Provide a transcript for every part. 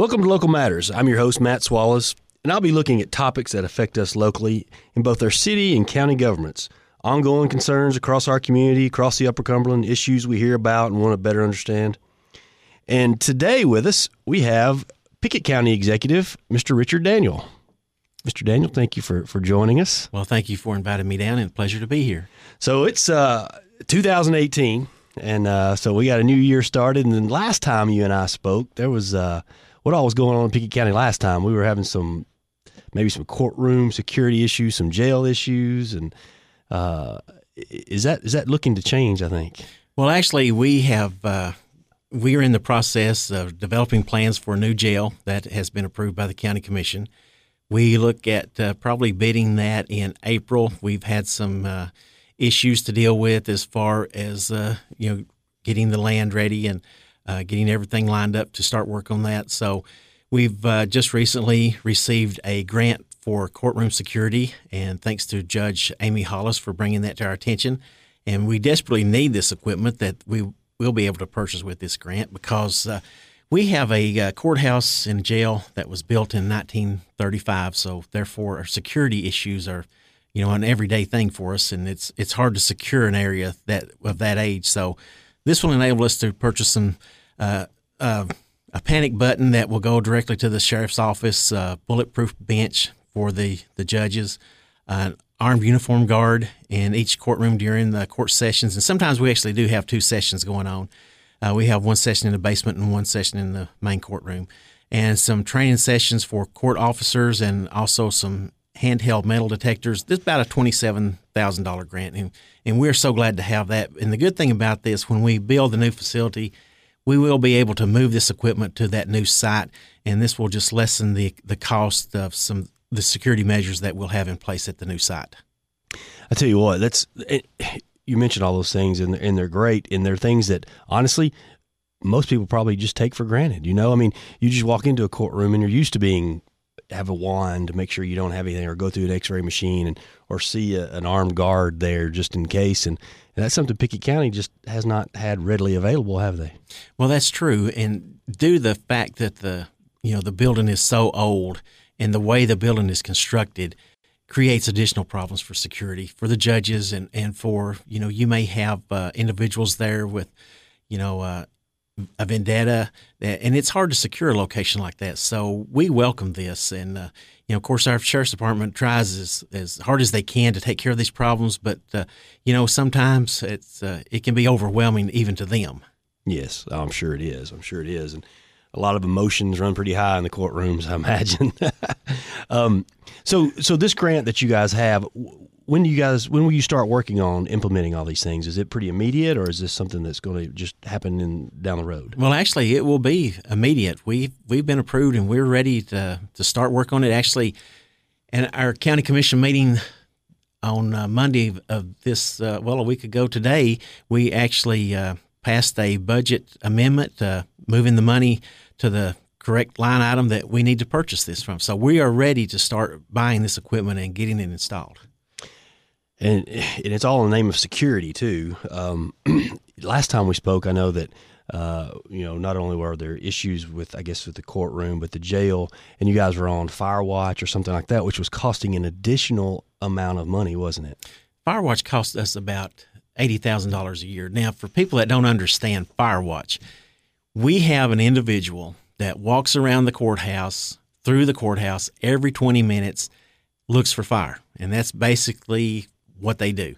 Welcome to Local Matters. I'm your host, Matt Swallows, and I'll be looking at topics that affect us locally in both our city and county governments, ongoing concerns across our community, across the Upper Cumberland, issues we hear about and want to better understand. And today with us, we have Pickett County Executive, Mr. Richard Daniel. Mr. Daniel, thank you for, for joining us. Well, thank you for inviting me down and a pleasure to be here. So it's uh, 2018, and uh, so we got a new year started. And then last time you and I spoke, there was uh, what all was going on in Pickett County last time. We were having some, maybe some courtroom security issues, some jail issues, and uh, is that is that looking to change? I think. Well, actually, we have uh, we are in the process of developing plans for a new jail that has been approved by the county commission. We look at uh, probably bidding that in April. We've had some uh, issues to deal with as far as uh, you know getting the land ready and uh, getting everything lined up to start work on that. So we've uh, just recently received a grant for courtroom security, and thanks to Judge Amy Hollis for bringing that to our attention. And we desperately need this equipment that we will be able to purchase with this grant because uh, we have a uh, courthouse and jail that was built in 1935, so therefore our security issues are, you know, an everyday thing for us, and it's it's hard to secure an area that of that age. So this will enable us to purchase some uh, uh, a panic button that will go directly to the sheriff's office, uh, bulletproof bench for the the judges, an armed uniform guard in each courtroom during the court sessions, and sometimes we actually do have two sessions going on. Uh, we have one session in the basement and one session in the main courtroom, and some training sessions for court officers, and also some handheld metal detectors. This is about a twenty-seven thousand dollar grant, and, and we're so glad to have that. And the good thing about this, when we build the new facility, we will be able to move this equipment to that new site, and this will just lessen the the cost of some the security measures that we'll have in place at the new site. I tell you what, that's it, you mentioned all those things, and and they're great, and they're things that honestly most people probably just take for granted. You know, I mean, you just walk into a courtroom and you're used to being have a wand to make sure you don't have anything, or go through an X-ray machine, and or see a, an armed guard there just in case, and, and that's something Pickett County just has not had readily available, have they? Well, that's true, and due to the fact that the you know the building is so old and the way the building is constructed creates additional problems for security for the judges and, and for you know you may have uh, individuals there with you know uh, a vendetta and it's hard to secure a location like that. So we welcome this. And uh, you know of course our sheriff's department tries as, as hard as they can to take care of these problems. But uh, you know sometimes it's uh, it can be overwhelming even to them. Yes. I'm sure it is. I'm sure it is. And a lot of emotions run pretty high in the courtrooms, I imagine. um, so, so this grant that you guys have, when do you guys, when will you start working on implementing all these things? Is it pretty immediate, or is this something that's going to just happen in down the road? Well, actually, it will be immediate. We we've been approved, and we're ready to to start work on it. Actually, and our county commission meeting on uh, Monday of this, uh, well, a week ago today, we actually uh, passed a budget amendment uh, moving the money to the correct line item that we need to purchase this from. So we are ready to start buying this equipment and getting it installed. And, and it's all in the name of security too. Um, last time we spoke, I know that uh, you know not only were there issues with I guess with the courtroom, but the jail, and you guys were on fire watch or something like that, which was costing an additional amount of money, wasn't it? Firewatch cost us about eighty thousand dollars a year. Now, for people that don't understand Firewatch, we have an individual that walks around the courthouse through the courthouse every 20 minutes looks for fire and that's basically what they do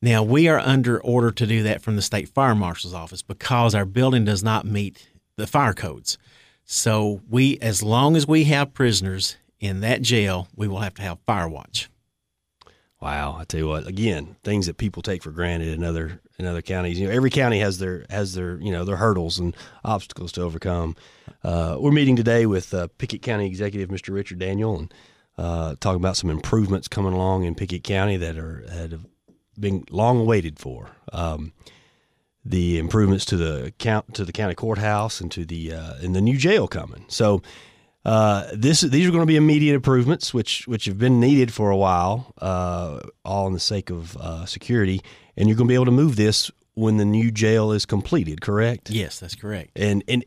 now we are under order to do that from the state fire marshal's office because our building does not meet the fire codes so we as long as we have prisoners in that jail we will have to have fire watch Wow, I tell you what, again, things that people take for granted in other in other counties. You know, every county has their has their you know their hurdles and obstacles to overcome. Uh, we're meeting today with uh, Pickett County Executive Mr. Richard Daniel and uh, talking about some improvements coming along in Pickett County that are that have been long awaited for. Um, the improvements to the count to the county courthouse and to the uh, and the new jail coming. So uh, this these are going to be immediate improvements, which which have been needed for a while, uh, all in the sake of uh, security. And you're going to be able to move this when the new jail is completed. Correct? Yes, that's correct. And and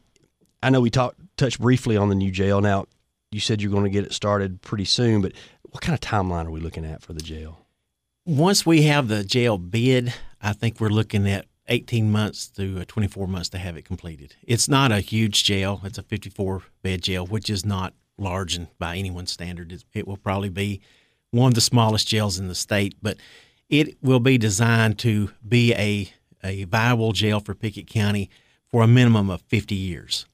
I know we talked touch briefly on the new jail. Now, you said you're going to get it started pretty soon, but what kind of timeline are we looking at for the jail? Once we have the jail bid, I think we're looking at 18 months to uh, 24 months to have it completed. It's not a huge jail. It's a 54 bed jail, which is not large and by anyone's standard. It will probably be one of the smallest jails in the state, but it will be designed to be a, a viable jail for Pickett County for a minimum of 50 years.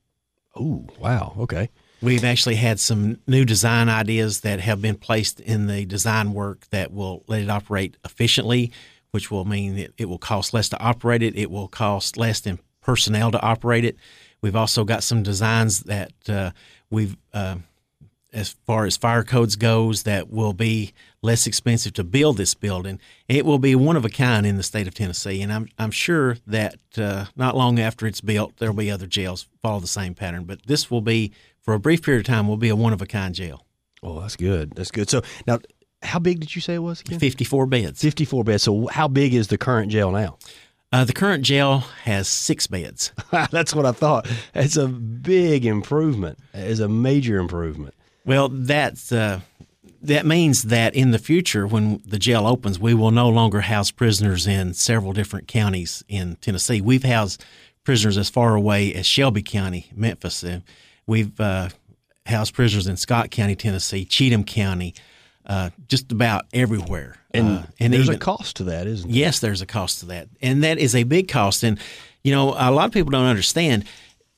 Oh, wow. Okay. We've actually had some new design ideas that have been placed in the design work that will let it operate efficiently, which will mean that it will cost less to operate it. It will cost less than personnel to operate it. We've also got some designs that uh, we've uh, as far as fire codes goes that will be less expensive to build this building. It will be one of a kind in the state of Tennessee, and I'm I'm sure that uh, not long after it's built, there will be other jails follow the same pattern. But this will be for a brief period of time will be a one of a kind jail. Oh, that's good. That's good. So now, how big did you say it was again? Fifty four beds. Fifty four beds. So how big is the current jail now? Uh, the current jail has six beds. That's what I thought. It's a big improvement. It's a major improvement. Well, that's uh, that means that in the future, when the jail opens, we will no longer house prisoners in several different counties in Tennessee. We've housed prisoners as far away as Shelby County, Memphis. We've uh, housed prisoners in Scott County, Tennessee, Cheatham County, uh, just about everywhere. And, uh, and there's even, a cost to that, isn't there? Yes, there's a cost to that, and that is a big cost. And you know, a lot of people don't understand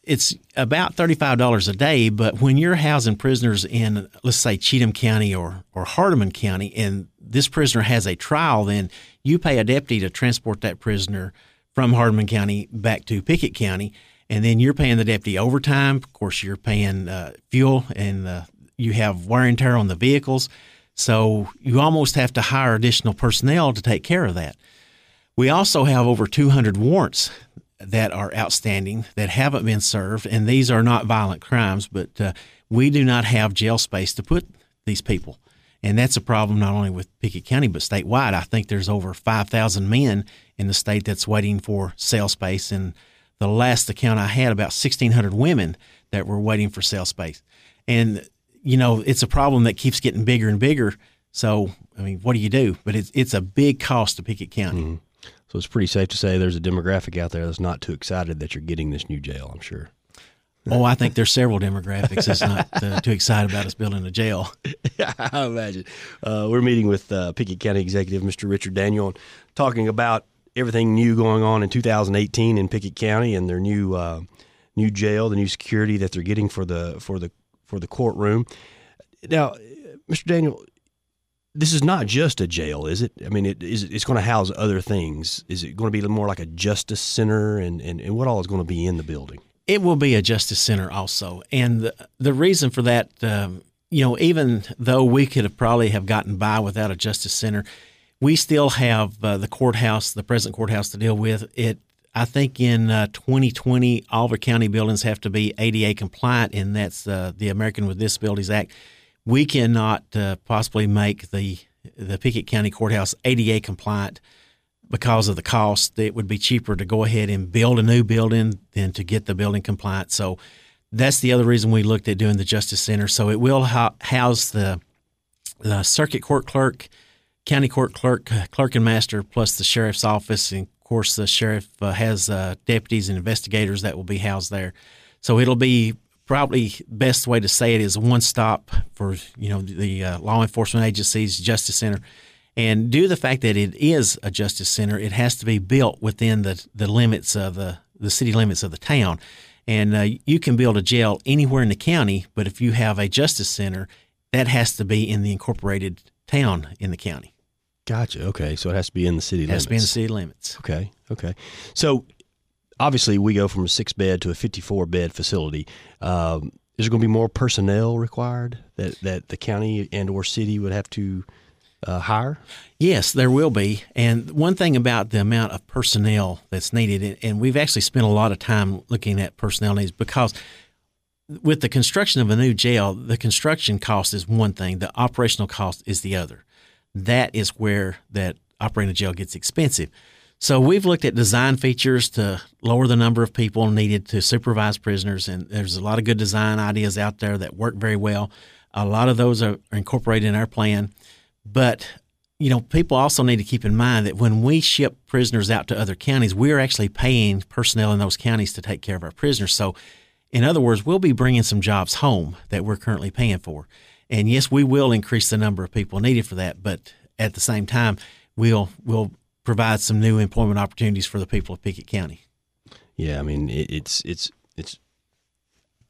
it's about $35 a day, but when you're housing prisoners in, let's say, Cheatham County or, or Hardeman County, and this prisoner has a trial, then you pay a deputy to transport that prisoner from Hardeman County back to Pickett County, and then you're paying the deputy overtime. Of course, you're paying uh, fuel, and uh, you have wear and tear on the vehicles. So you almost have to hire additional personnel to take care of that. We also have over 200 warrants that are outstanding that haven't been served, and these are not violent crimes, but uh, we do not have jail space to put these people. And that's a problem not only with Pickett County, but statewide. I think there's over 5,000 men in the state that's waiting for cell space. And the last account I had, about 1,600 women that were waiting for cell space. And, you know, it's a problem that keeps getting bigger and bigger. So, I mean, what do you do? But it's, it's a big cost to Pickett County. Mm-hmm. So it's pretty safe to say there's a demographic out there that's not too excited that you're getting this new jail. I'm sure. Oh, I think there's several demographics that's not uh, too excited about us building a jail. I imagine. Uh, we're meeting with uh, Pickett County Executive Mr. Richard Daniel and talking about everything new going on in 2018 in Pickett County and their new uh, new jail, the new security that they're getting for the for the for the courtroom. Now, Mr. Daniel, this is not just a jail, is it? I mean, it is. It's going to house other things. Is it going to be more like a justice center, and, and, and what all is going to be in the building? It will be a justice center also, and the, the reason for that, um, you know, even though we could have probably have gotten by without a justice center, we still have uh, the courthouse, the present courthouse to deal with. It, I think, in uh, 2020, all our county buildings have to be ADA compliant, and that's uh, the American with Disabilities Act we cannot uh, possibly make the the Pickett County Courthouse ADA compliant because of the cost. It would be cheaper to go ahead and build a new building than to get the building compliant. So that's the other reason we looked at doing the Justice Center. So it will house the, the circuit court clerk, county court clerk, clerk and master, plus the sheriff's office. And of course, the sheriff uh, has uh, deputies and investigators that will be housed there. So it'll be probably best way to say it is one stop for you know the uh, law enforcement agencies, justice center, and due to the fact that it is a justice center, it has to be built within the the limits of the the city limits of the town. And uh, you can build a jail anywhere in the county, but if you have a justice center, that has to be in the incorporated town in the county. Gotcha. Okay, so it has to be in the city. It limits. has to be in the city limits. Okay. Okay. So obviously we go from a six bed to a 54 bed facility. Um, is there going to be more personnel required that, that the county and or city would have to uh, hire? Yes, there will be. And one thing about the amount of personnel that's needed, and we've actually spent a lot of time looking at personnel needs because with the construction of a new jail, the construction cost is one thing, the operational cost is the other. That is where that operating a jail gets expensive. So we've looked at design features to lower the number of people needed to supervise prisoners, and there's a lot of good design ideas out there that work very well. A lot of those are incorporated in our plan, but you know, people also need to keep in mind that when we ship prisoners out to other counties, we're actually paying personnel in those counties to take care of our prisoners. So, in other words, we'll be bringing some jobs home that we're currently paying for. And yes, we will increase the number of people needed for that, but at the same time, we'll we'll provide some new employment opportunities for the people of Pickett County. Yeah, I mean, it, it's it's it's.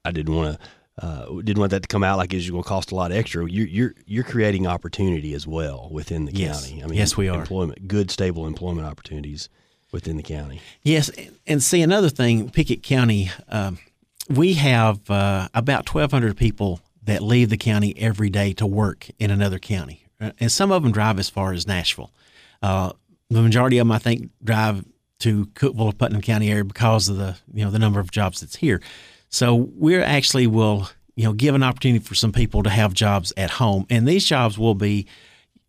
I didn't want to uh, didn't want that to come out like it's going to cost a lot extra. You're you're you're creating opportunity as well within the yes. county. I mean, yes, we are employment, good stable employment opportunities within the county. Yes, and see another thing, Pickett County, um, we have uh, about 1,200 people that leave the county every day to work in another county, uh, and some of them drive as far as Nashville. Uh, the majority of them, I think, drive to Cookeville, Putnam County area because of the you know the number of jobs that's here. So we actually will, you know, give an opportunity for some people to have jobs at home, and these jobs will be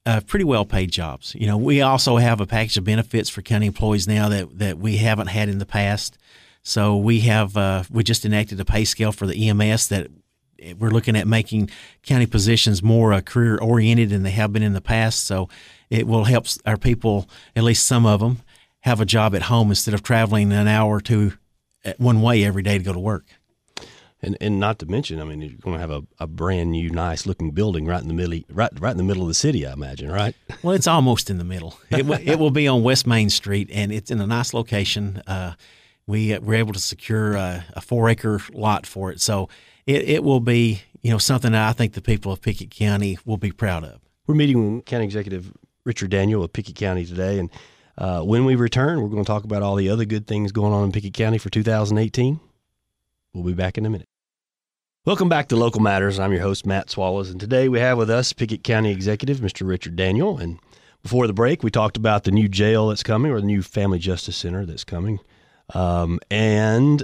uh, pretty well paid jobs. You know, we also have a package of benefits for county employees now that that we haven't had in the past. So we have uh, we just enacted a pay scale for the EMS that we're looking at making county positions more uh, career oriented than they have been in the past. So it will help our people, at least some of them, have a job at home instead of traveling an hour or two uh, one way every day to go to work. And and not to mention, I mean, you're going to have a, a brand new, nice looking building right in the middle, right right in the middle of the city. I imagine, right? Well, it's almost in the middle. It, it will be on West Main Street, and it's in a nice location. Uh, we were able to secure a, a, four acre lot for it, so it, it will be you know something that I think the people of Pickett County will be proud of. We're meeting with County Executive Richard Daniel of Pickett County today, and uh, when we return, we're going to talk about all the other good things going on in Pickett County for 2018. We'll be back in a minute. Welcome back to Local Matters. I'm your host, Matt Swallows, and today we have with us Pickett County Executive, Mr. Richard Daniel. And before the break, we talked about the new jail that's coming or the new Family Justice Center that's coming. Um, and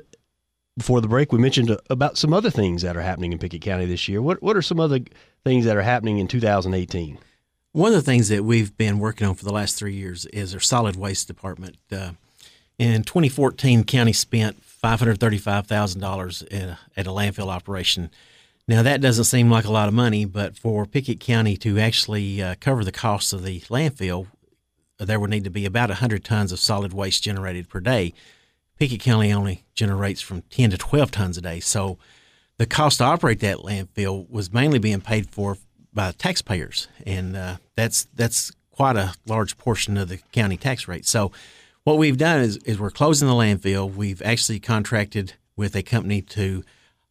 before the break, we mentioned about some other things that are happening in Pickett County this year. What, what are some other things that are happening in 2018? One of the things that we've been working on for the last three years is our solid waste department. Uh, in 2014, county spent $535,000 at a landfill operation. Now, that doesn't seem like a lot of money, but for Pickett County to actually uh, cover the cost of the landfill, there would need to be about 100 tons of solid waste generated per day. Pickett County only generates from 10 to 12 tons a day. So the cost to operate that landfill was mainly being paid for by taxpayers, and uh, that's that's quite a large portion of the county tax rate. So what we've done is, is we're closing the landfill. We've actually contracted with a company to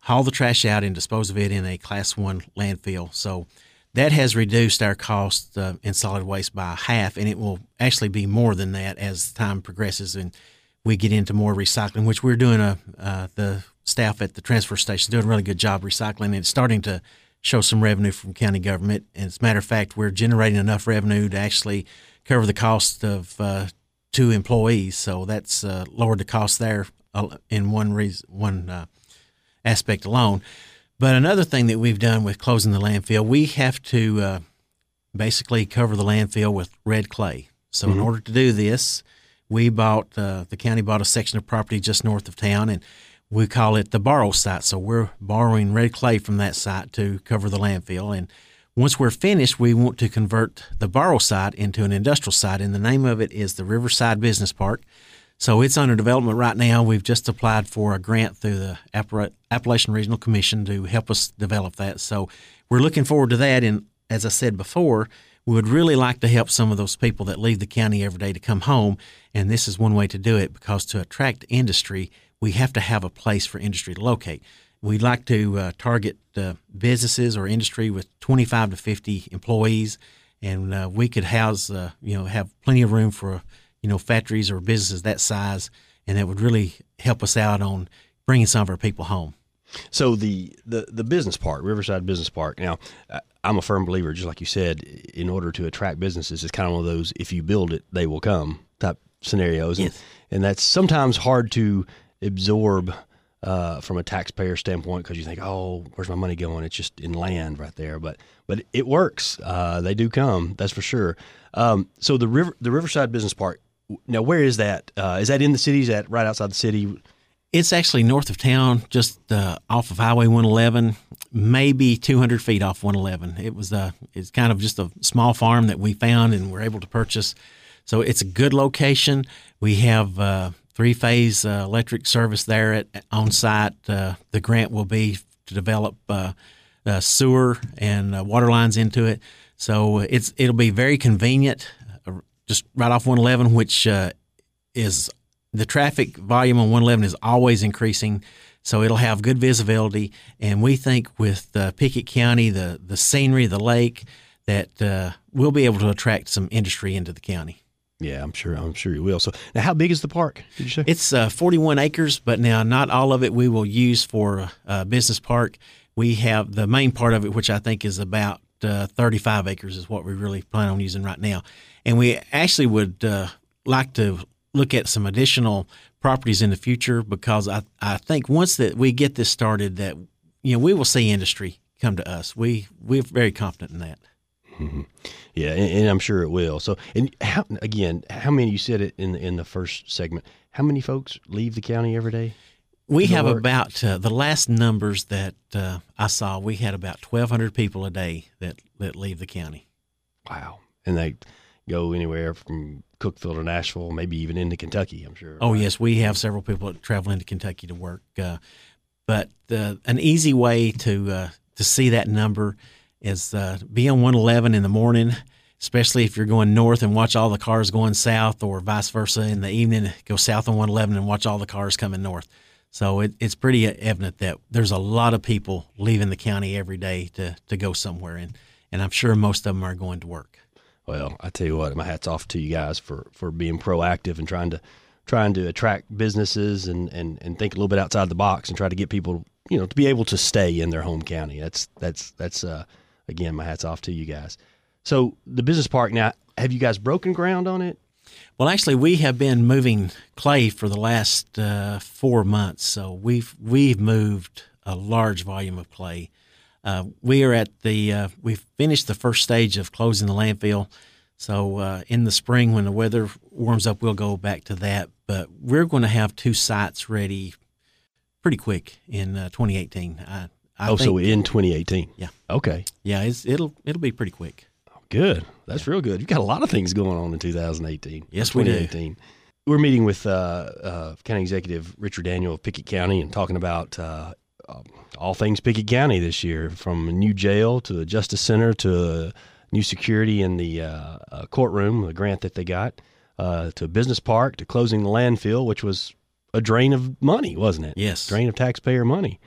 haul the trash out and dispose of it in a class one landfill. So that has reduced our cost uh, in solid waste by half, and it will actually be more than that as time progresses and we get into more recycling, which we're doing. A uh, the staff at the transfer station doing a really good job recycling, and it's starting to show some revenue from county government. And as a matter of fact, we're generating enough revenue to actually cover the cost of uh, two employees. So that's uh, lowered the cost there uh, in one reason, one uh, aspect alone. But another thing that we've done with closing the landfill, we have to uh, basically cover the landfill with red clay. So mm-hmm. in order to do this, we bought uh, the county bought a section of property just north of town, and we call it the borrow site. So we're borrowing red clay from that site to cover the landfill, and once we're finished, we want to convert the borrow site into an industrial site, and the name of it is the Riverside Business Park. So it's under development right now. We've just applied for a grant through the Appalachian Regional Commission to help us develop that. So we're looking forward to that. And as I said before, we would really like to help some of those people that leave the county every day to come home. And this is one way to do it because to attract industry, we have to have a place for industry to locate. We'd like to uh, target uh, businesses or industry with 25 to 50 employees, and uh, we could house, uh, you know, have plenty of room for, you know, factories or businesses that size, and that would really help us out on bringing some of our people home. So the the the business park, Riverside Business Park. Now, I'm a firm believer, just like you said, in order to attract businesses, it's kind of one of those if you build it, they will come type scenarios, yes. and, and that's sometimes hard to absorb uh, from a taxpayer standpoint because you think, oh, where's my money going? It's just in land right there. But but it works. Uh, they do come. That's for sure. Um, so the river the Riverside Business Park now where is that? Uh, is that in the city? Is that right outside the city? It's actually north of town, just uh, off of Highway 111, maybe 200 feet off 111. It was uh, it's kind of just a small farm that we found and we were able to purchase. So it's a good location. We have uh, three phase uh, electric service there at, on site. Uh, the grant will be to develop uh, sewer and water lines into it. So it's it'll be very convenient, just right off 111, which is the traffic volume on 111 is always increasing, so it'll have good visibility. And we think with uh, Pickett County, the the scenery, the lake, that uh, we'll be able to attract some industry into the county. Yeah, I'm sure. I'm sure you will. So now, how big is the park? Did you say it's uh, 41 acres? But now, not all of it we will use for a business park. We have the main part of it, which I think is about uh, 35 acres, is what we really plan on using right now. And we actually would uh, like to look at some additional properties in the future because I, I think once that we get this started that you know we will see industry come to us. We we're very confident in that. Mm-hmm. Yeah, and, and, I'm sure it will. So, and how, again, how many you said it in the, in the first segment? How many folks leave the county every day? We have work? about uh, the last numbers that uh, I saw. We had about 1,200 people a day that that leave the county. Wow, and they go anywhere from Cookeville to Nashville, maybe even into Kentucky. I'm sure. Oh right? yes, we have several people that travel into Kentucky to work. Uh, but uh, an easy way to uh, to see that number is uh, be on 111 in the morning, especially if you're going north and watch all the cars going south, or vice versa in the evening, go south on 111 and watch all the cars coming north. So it, it's pretty evident that there's a lot of people leaving the county every day to, to go somewhere, and, and I'm sure most of them are going to work. Well, I tell you what, my hat's off to you guys for, for being proactive and trying to trying to attract businesses and, and, and think a little bit outside the box and try to get people, you know, to be able to stay in their home county. That's that's that's uh, again, my hat's off to you guys. So the business park now, have you guys broken ground on it? Well, actually, we have been moving clay for the last uh, four months. So we've we've moved a large volume of clay. Uh, we are at the uh, we've finished the first stage of closing the landfill. So uh, in the spring, when the weather warms up, we'll go back to that. But we're going to have two sites ready pretty quick in uh, 2018. I, I oh, think, so in 2018? Yeah. Okay. Yeah, it'll it'll be pretty quick. Good. That's real good. You've got a lot of things going on in 2018. Yes, we do. We're meeting with uh, uh, County Executive Richard Daniel of Pickett County and talking about uh, all things Pickett County this year, from a new jail to a justice center to new security in the uh, uh, courtroom, the grant that they got, uh, to a business park, to closing the landfill, which was a drain of money, wasn't it? Yes, drain of taxpayer money.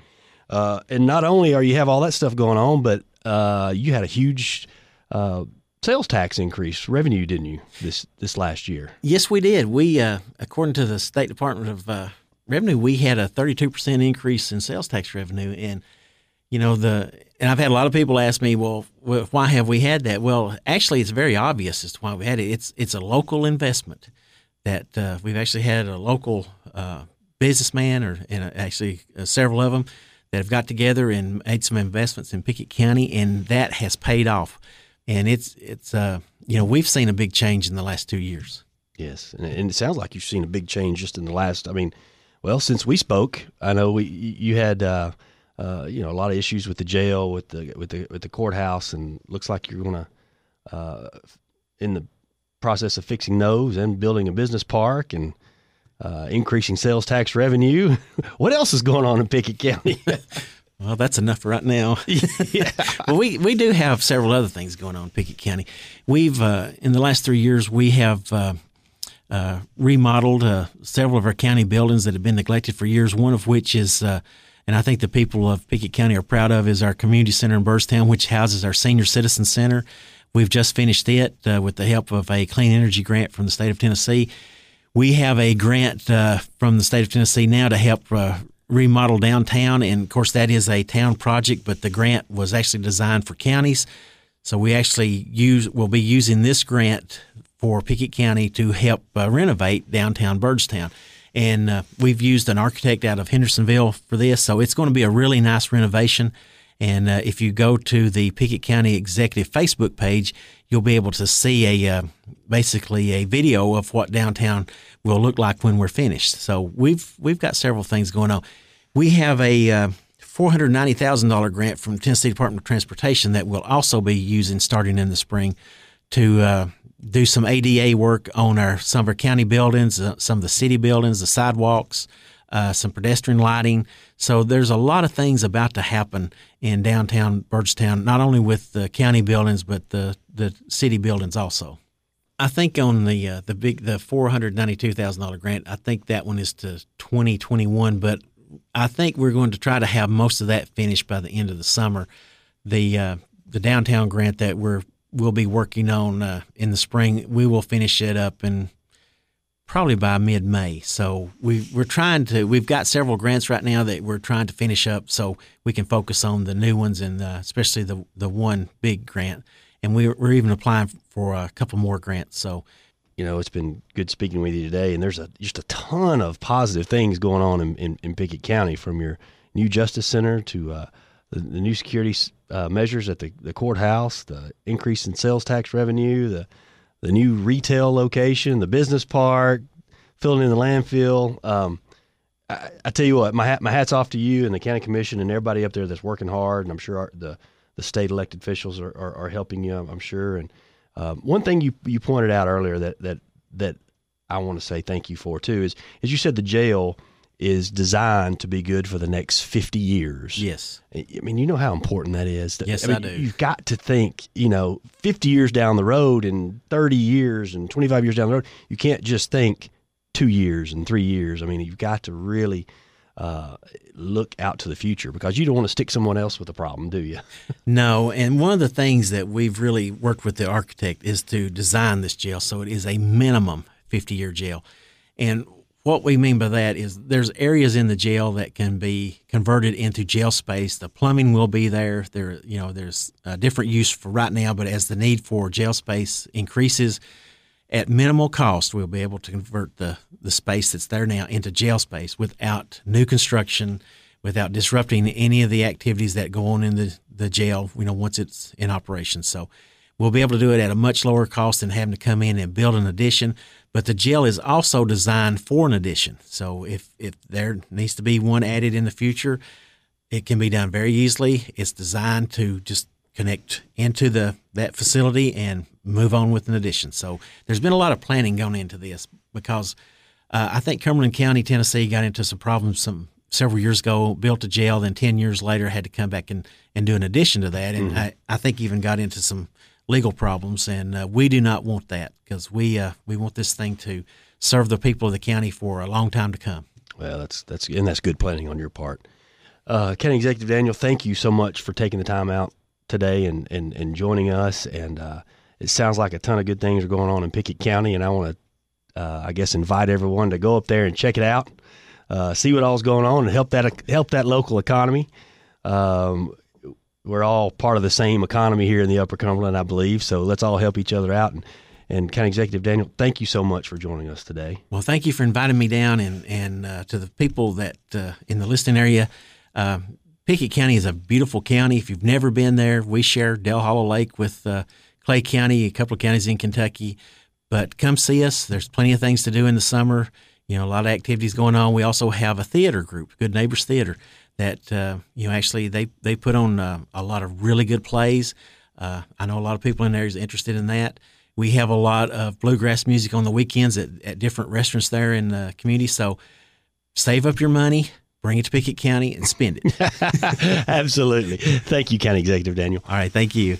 Uh, and not only are you have all that stuff going on, but uh, you had a huge uh, sales tax increase revenue, didn't you? This this last year. Yes, we did. We, according to the State Department of revenue, we had a 32% increase in sales tax revenue. And, you know, the, and I've had a lot of people ask me, well, why have we had that? Well, actually, it's very obvious as to why we had it. It's, it's a local investment that uh, we've actually had a local uh, businessman or and actually uh, several of them that have got together and made some investments in Pickett County, and that has paid off. And it's it's uh, you know we've seen a big change in the last two years. Yes, and it sounds like you've seen a big change just in the last. I mean, well, since we spoke, I know we you had uh, uh, you know a lot of issues with the jail, with the with the with the courthouse, and looks like you're going to uh, in the process of fixing those and building a business park and uh, increasing sales tax revenue. what else is going on in Pickett County? Well, that's enough right now. yeah. well, we, we do have several other things going on in Pickett County. We've uh, in the last three years we have uh, uh, remodeled uh, several of our county buildings that have been neglected for years. One of which is, uh, and I think the people of Pickett County are proud of, is our community center in Byrdstown, which houses our senior citizen center. We've just finished it uh, with the help of a clean energy grant from the state of Tennessee. We have a grant uh, from the state of Tennessee now to help remodel downtown, and of course that is a town project, but the grant was actually designed for counties. So we actually use will be using this grant for Pickett County to help uh, renovate downtown Byrdstown. And uh, we've used an architect out of Hendersonville for this, so it's going to be a really nice renovation. And uh, if you go to the Pickett County Executive Facebook page, you'll be able to see a uh, basically a video of what downtown will look like when we're finished. So we've we've got several things going on. We have a uh, four hundred ninety thousand dollar grant from Tennessee Department of Transportation that we'll also be using starting in the spring to uh, do some ADA work on our some of our county buildings, uh, some of the city buildings, the sidewalks, uh, some pedestrian lighting. So there's a lot of things about to happen in downtown Byrdstown, not only with the county buildings but the the city buildings also. I think on the uh, the big the four hundred ninety two thousand dollar grant, I think that one is to twenty twenty one, but I think we're going to try to have most of that finished by the end of the summer. The uh, the downtown grant that we're we'll be working on uh, in the spring. We will finish it up in probably by mid May. So we we're trying to. We've got several grants right now that we're trying to finish up, so we can focus on the new ones and uh, especially the the one big grant. And we're we're even applying for a couple more grants. So. You know, it's been good speaking with you today, and there's a just a ton of positive things going on in, in, in Pickett County, from your new justice center to uh, the, the, new security uh, measures at the, the courthouse, the increase in sales tax revenue, the the new retail location, the business park, filling in the landfill. Um, I, I, tell you what, my hat, my hats off to you and the county commission and everybody up there that's working hard. And I'm sure our, the the state elected officials are, are, are helping you. I'm sure. And um, one thing you you pointed out earlier that that that I want to say thank you for too is as you said the jail is designed to be good for the next 50 years. Yes. I mean, you know how important that is. Yes, I, mean, I do. You've got to think, you know, 50 years down the road and 30 years and 25 years down the road, you can't just think two years and three years. I mean, you've got to really uh, look out to the future because you don't want to stick someone else with a problem, do you? no. And one of the things that we've really worked with the architect is to design this jail so it is a minimum 50 year jail. And what we mean by that is there's areas in the jail that can be converted into jail space. The plumbing will be there. There, you know, there's a different use for right now, but as the need for jail space increases, at minimal cost, we'll be able to convert the the space that's there now into jail space without new construction, without disrupting any of the activities that go on in the the jail. You know, once it's in operation, so we'll be able to do it at a much lower cost than having to come in and build an addition. But the jail is also designed for an addition. So if, if there needs to be one added in the future, it can be done very easily. It's designed to just connect into the that facility and move on with an addition. So there's been a lot of planning going into this because uh, I think Cumberland County, Tennessee, got into some problems some several years ago, built a jail, then ten years later had to come back and, and do an addition to that, and mm-hmm. I, I think even got into some legal problems, and uh, we do not want that because we uh, we want this thing to serve the people of the county for a long time to come. Well, that's that's and that's good planning on your part. Uh, county Executive Daniel, thank you so much for taking the time out today and and, and joining us. And uh, it sounds like a ton of good things are going on in Pickett County, and I want to, uh, I guess, invite everyone to go up there and check it out, uh, see what all's going on, and help that help that local economy. Um, we're all part of the same economy here in the Upper Cumberland, I believe. So let's all help each other out. And, and County Executive Daniel, thank you so much for joining us today. Well, thank you for inviting me down, and and uh, to the people that uh, in the listing area. Uh, Pickett County is a beautiful county. If you've never been there, we share Dale Hollow Lake with uh, Clay County, a couple of counties in Kentucky. But come see us. There's plenty of things to do in the summer. You know, a lot of activities going on. We also have a theater group, Good Neighbors Theater that uh, you know actually they they put on uh, a lot of really good plays. Uh, I know a lot of people in there is interested in that. We have a lot of bluegrass music on the weekends at, at different restaurants there in the community. So save up your money, bring it to Pickett County, and spend it. Absolutely. Thank you, County Executive Daniel. All right. Thank you.